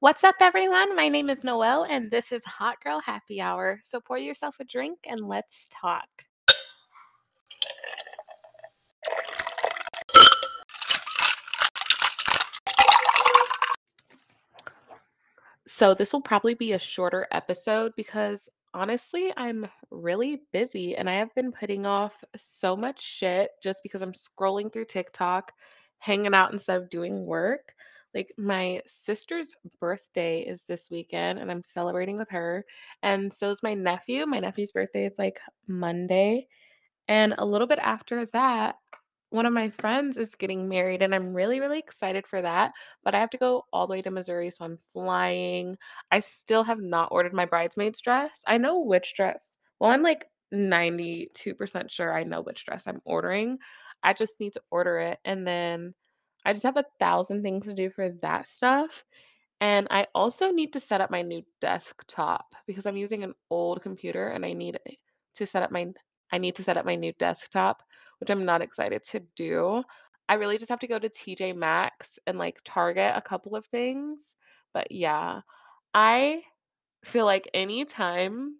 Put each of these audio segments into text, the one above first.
What's up, everyone? My name is Noelle, and this is Hot Girl Happy Hour. So pour yourself a drink and let's talk. So, this will probably be a shorter episode because honestly, I'm really busy and I have been putting off so much shit just because I'm scrolling through TikTok, hanging out instead of doing work. Like, my sister's birthday is this weekend and I'm celebrating with her. And so is my nephew. My nephew's birthday is like Monday. And a little bit after that, one of my friends is getting married, and I'm really, really excited for that. But I have to go all the way to Missouri, so I'm flying. I still have not ordered my bridesmaid's dress. I know which dress. Well, I'm like 92% sure I know which dress I'm ordering. I just need to order it. And then I just have a thousand things to do for that stuff. And I also need to set up my new desktop because I'm using an old computer and I need to set up my I need to set up my new desktop, which I'm not excited to do. I really just have to go to TJ Maxx and like Target a couple of things. But yeah, I feel like anytime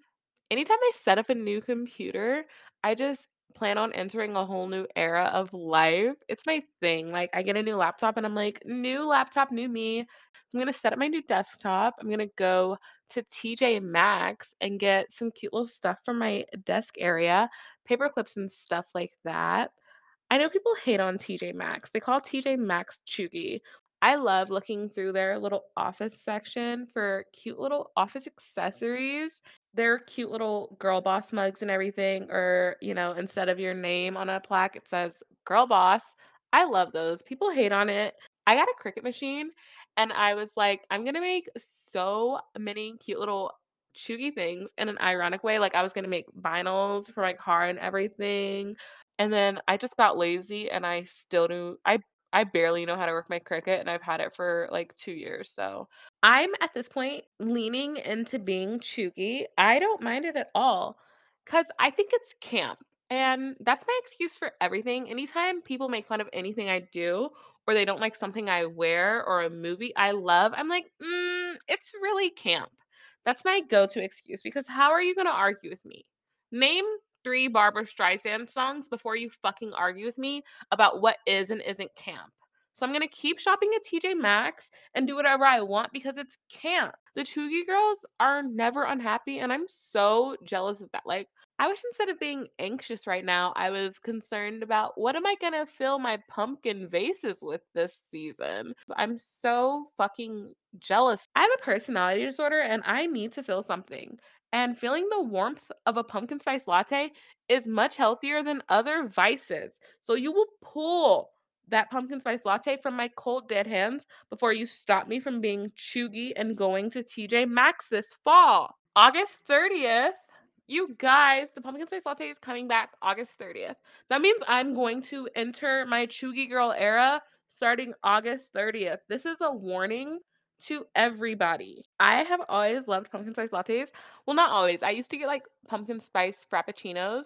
anytime I set up a new computer, I just plan on entering a whole new era of life. It's my thing. Like I get a new laptop and I'm like, new laptop, new me. I'm gonna set up my new desktop. I'm gonna go to TJ Maxx and get some cute little stuff for my desk area, paper clips and stuff like that. I know people hate on TJ Maxx. They call TJ Maxx cheugy. I love looking through their little office section for cute little office accessories. Their cute little girl boss mugs and everything, or, you know, instead of your name on a plaque, it says girl boss. I love those. People hate on it. I got a Cricut machine and I was like, I'm to make so many cute little cheugy things in an ironic way. Like, I was to make vinyls for my car and everything. And then I just got lazy and I still do I I barely know how to work my Cricut and I've had it for like 2 years. So, I'm at this point leaning into being cheugy. I don't mind it at all cuz I think it's camp. And that's my excuse for everything. Anytime people make fun of anything I do or they don't like something I wear or a movie I love, I'm like, mm, it's really camp. That's my go to excuse because how are you going to argue with me? Name three Barbra Streisand songs before you fucking argue with me about what is and isn't camp. So I'm gonna keep shopping at TJ Maxx and do whatever I want because it's camp. The Cheugy girls are never unhappy, and I'm so jealous of that. Like, I wish instead of being anxious right now, I was concerned about what am I gonna fill my pumpkin vases with this season. I'm so fucking jealous. I have a personality disorder and I need to feel something. And feeling the warmth of a pumpkin spice latte is much healthier than other vices. So you will pull that pumpkin spice latte from my cold dead hands before you stop me from being cheugy and going to TJ Maxx this fall. August 30th. You guys, the pumpkin spice latte is coming back August 30th. That means I'm going to enter my cheugy girl era starting August 30th. This is a warning to everybody. I have always loved pumpkin spice lattes. Well, not always. I used to get like pumpkin spice frappuccinos.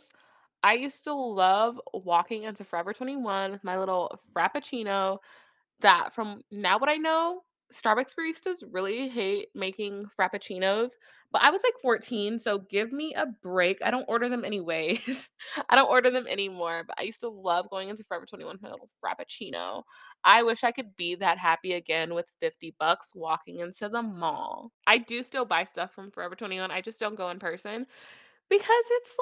I used to love walking into Forever 21 with my little frappuccino that from now what I know, Starbucks baristas really hate making frappuccinos. But I was like 14, so give me a break. I don't order them anyways. I don't order them anymore, but I used to love going into Forever 21 for my little frappuccino. I wish I could be that happy again with 50 bucks walking into the mall. I do still buy stuff from Forever 21. I just don't go in person because it's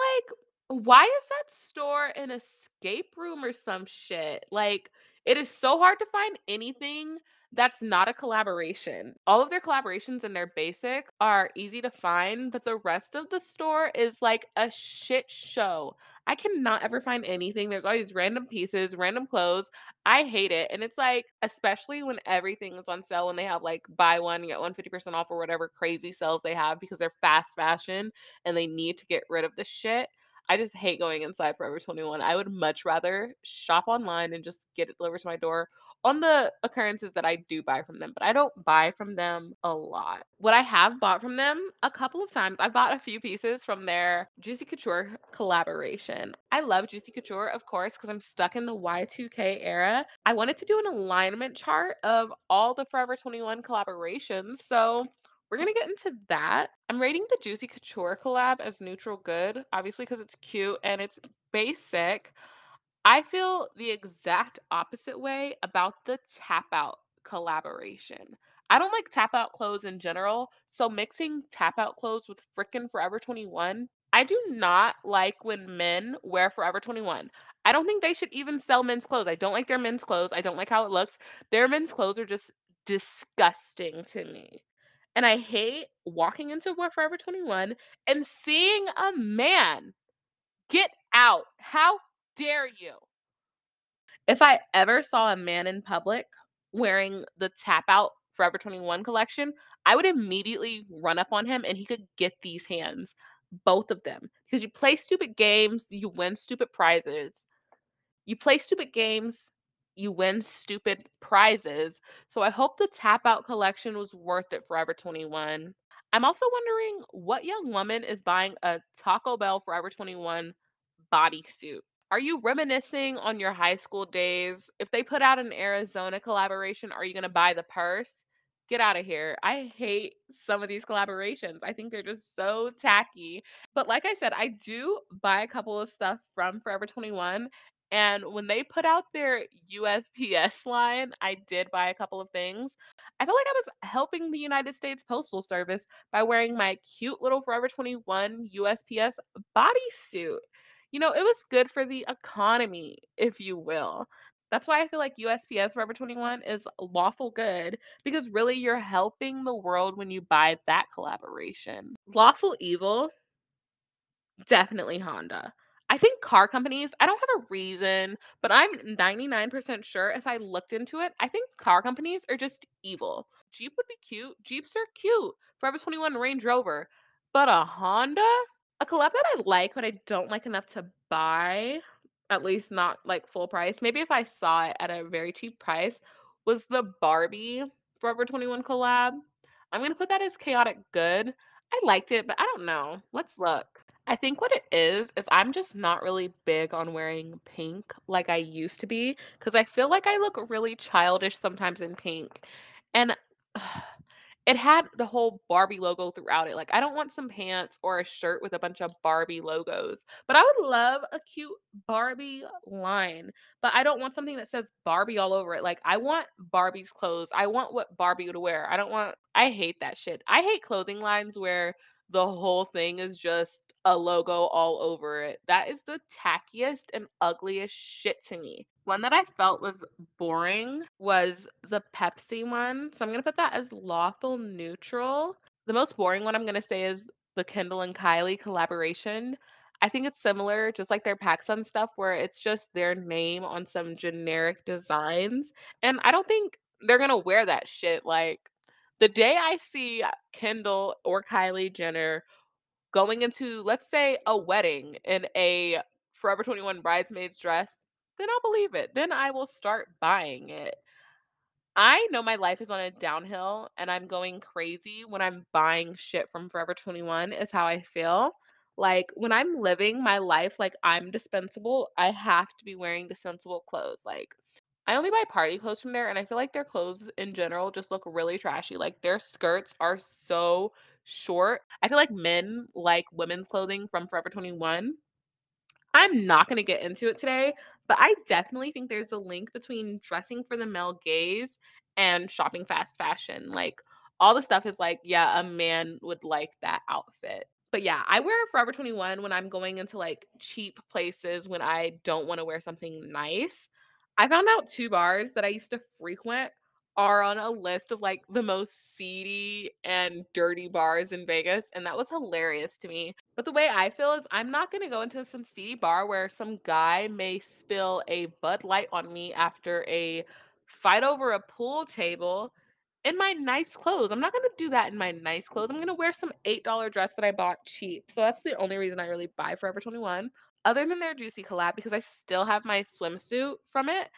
like, why is that store an escape room or some shit? Like, it is so hard to find anything that's not a collaboration. All of their collaborations and their basics are easy to find, but the rest of the store is like a shit show. I cannot ever find anything. There's always random pieces, random clothes. I hate it. And it's like, especially when everything is on sale, when they have like buy one, get one fifty percent off or whatever crazy sales they have because they're fast fashion and they need to get rid of the shit. I just hate going inside Forever 21. I would much rather shop online and just get it delivered to my door on the occurrences that I do buy from them, but I don't buy from them a lot. What I have bought from them a couple of times, I've bought a few pieces from their Juicy Couture collaboration. I love Juicy Couture, of course, because I'm stuck in the Y2K era. I wanted to do an alignment chart of all the Forever 21 collaborations. So we're gonna get into that. I'm rating the Juicy Couture collab as neutral good, obviously, because it's cute and it's basic. I feel the exact opposite way about the tap out collaboration. I don't like tap out clothes in general, so mixing tap out clothes with frickin' Forever 21, I do not like when men wear Forever 21. I don't think they should even sell men's clothes. I don't like their men's clothes. I don't like how it looks. Their men's clothes are just disgusting to me. And I hate walking into Forever 21 and seeing a man get out. How dare you? If I ever saw a man in public wearing the tap out Forever 21 collection, I would immediately run up on him and he could get these hands, both of them. Because you play stupid games, you win stupid prizes. You play stupid games, you win stupid prizes. So I hope the tap out collection was worth it Forever 21. I'm also wondering what young woman is buying a Taco Bell Forever 21 bodysuit. Are you reminiscing on your high school days? If they put out an Arizona collaboration, are you going to buy the purse? Get out of here. I hate some of these collaborations. I think they're just so tacky. But like I said, I do buy a couple of stuff from Forever 21. And when they put out their USPS line, I did buy a couple of things. I felt like I was helping the United States Postal Service by wearing my cute little Forever 21 USPS bodysuit. You know, it was good for the economy, if you will. That's why I feel like USPS Forever 21 is lawful good because really you're helping the world when you buy that collaboration. Lawful evil, definitely Honda. I think car companies, I don't have a reason, but I'm 99% sure if I looked into it, I think car companies are just evil. Jeep would be cute. Jeeps are cute. Forever 21 Range Rover. But a Honda? A collab that I like, but I don't like enough to buy, at least not like full price. Maybe if I saw it at a very cheap price, was the Barbie Forever 21 collab. I'm gonna put that as chaotic good. I liked it, but I don't know. Let's look. I think what it is is I'm just not really big on wearing pink like I used to be because I feel like I look really childish sometimes in pink. And it had the whole Barbie logo throughout it. Like, I don't want some pants or a shirt with a bunch of Barbie logos, but I would love a cute Barbie line. But I don't want something that says Barbie all over it. Like, I want Barbie's clothes. I want what Barbie would wear. I don't want, I hate that shit. I hate clothing lines where the whole thing is just a logo all over it. That is the tackiest and ugliest shit to me. One that I felt was boring was the Pepsi one. So I'm going to put that as lawful neutral. The most boring one I'm going to say is the Kendall and Kylie collaboration. I think it's similar, just like their PacSun stuff, where it's just their name on some generic designs. And I don't think they're going to wear that shit. Like, the day I see Kendall or Kylie Jenner going into, let's say, a wedding in a Forever 21 bridesmaid's dress, then I'll believe it. Then I will start buying it. I know my life is on a downhill and I'm going crazy when I'm buying shit from Forever 21, is how I feel. Like when I'm living my life like I'm dispensable, I have to be wearing dispensable clothes. Like I only buy party clothes from there, and I feel like their clothes in general just look really trashy. Like their skirts are so short. I feel like men like women's clothing from Forever 21. I'm not going to get into it today, but I definitely think there's a link between dressing for the male gaze and shopping fast fashion. Like all the stuff is like, yeah, a man would like that outfit. But yeah, I wear Forever 21 when I'm going into like cheap places when I don't want to wear something nice. I found out 2 bars that I used to frequent are on a list of, like, the most seedy and dirty bars in Vegas, and that was hilarious to me. But the way I feel is I'm not gonna go into some seedy bar where some guy may spill a Bud Light on me after a fight over a pool table in my nice clothes. I'm not gonna do that in my nice clothes. I'm gonna wear some $8 dress that I bought cheap. So that's the only reason I really buy Forever 21, other than their Juicy collab because I still have my swimsuit from it.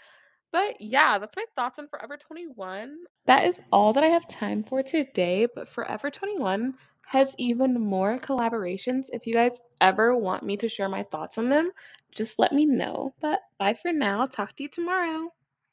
But yeah, that's my thoughts on Forever 21. That is all that I have time for today, but Forever 21 has even more collaborations. If you guys ever want me to share my thoughts on them, just let me know. But bye for now. Talk to you tomorrow.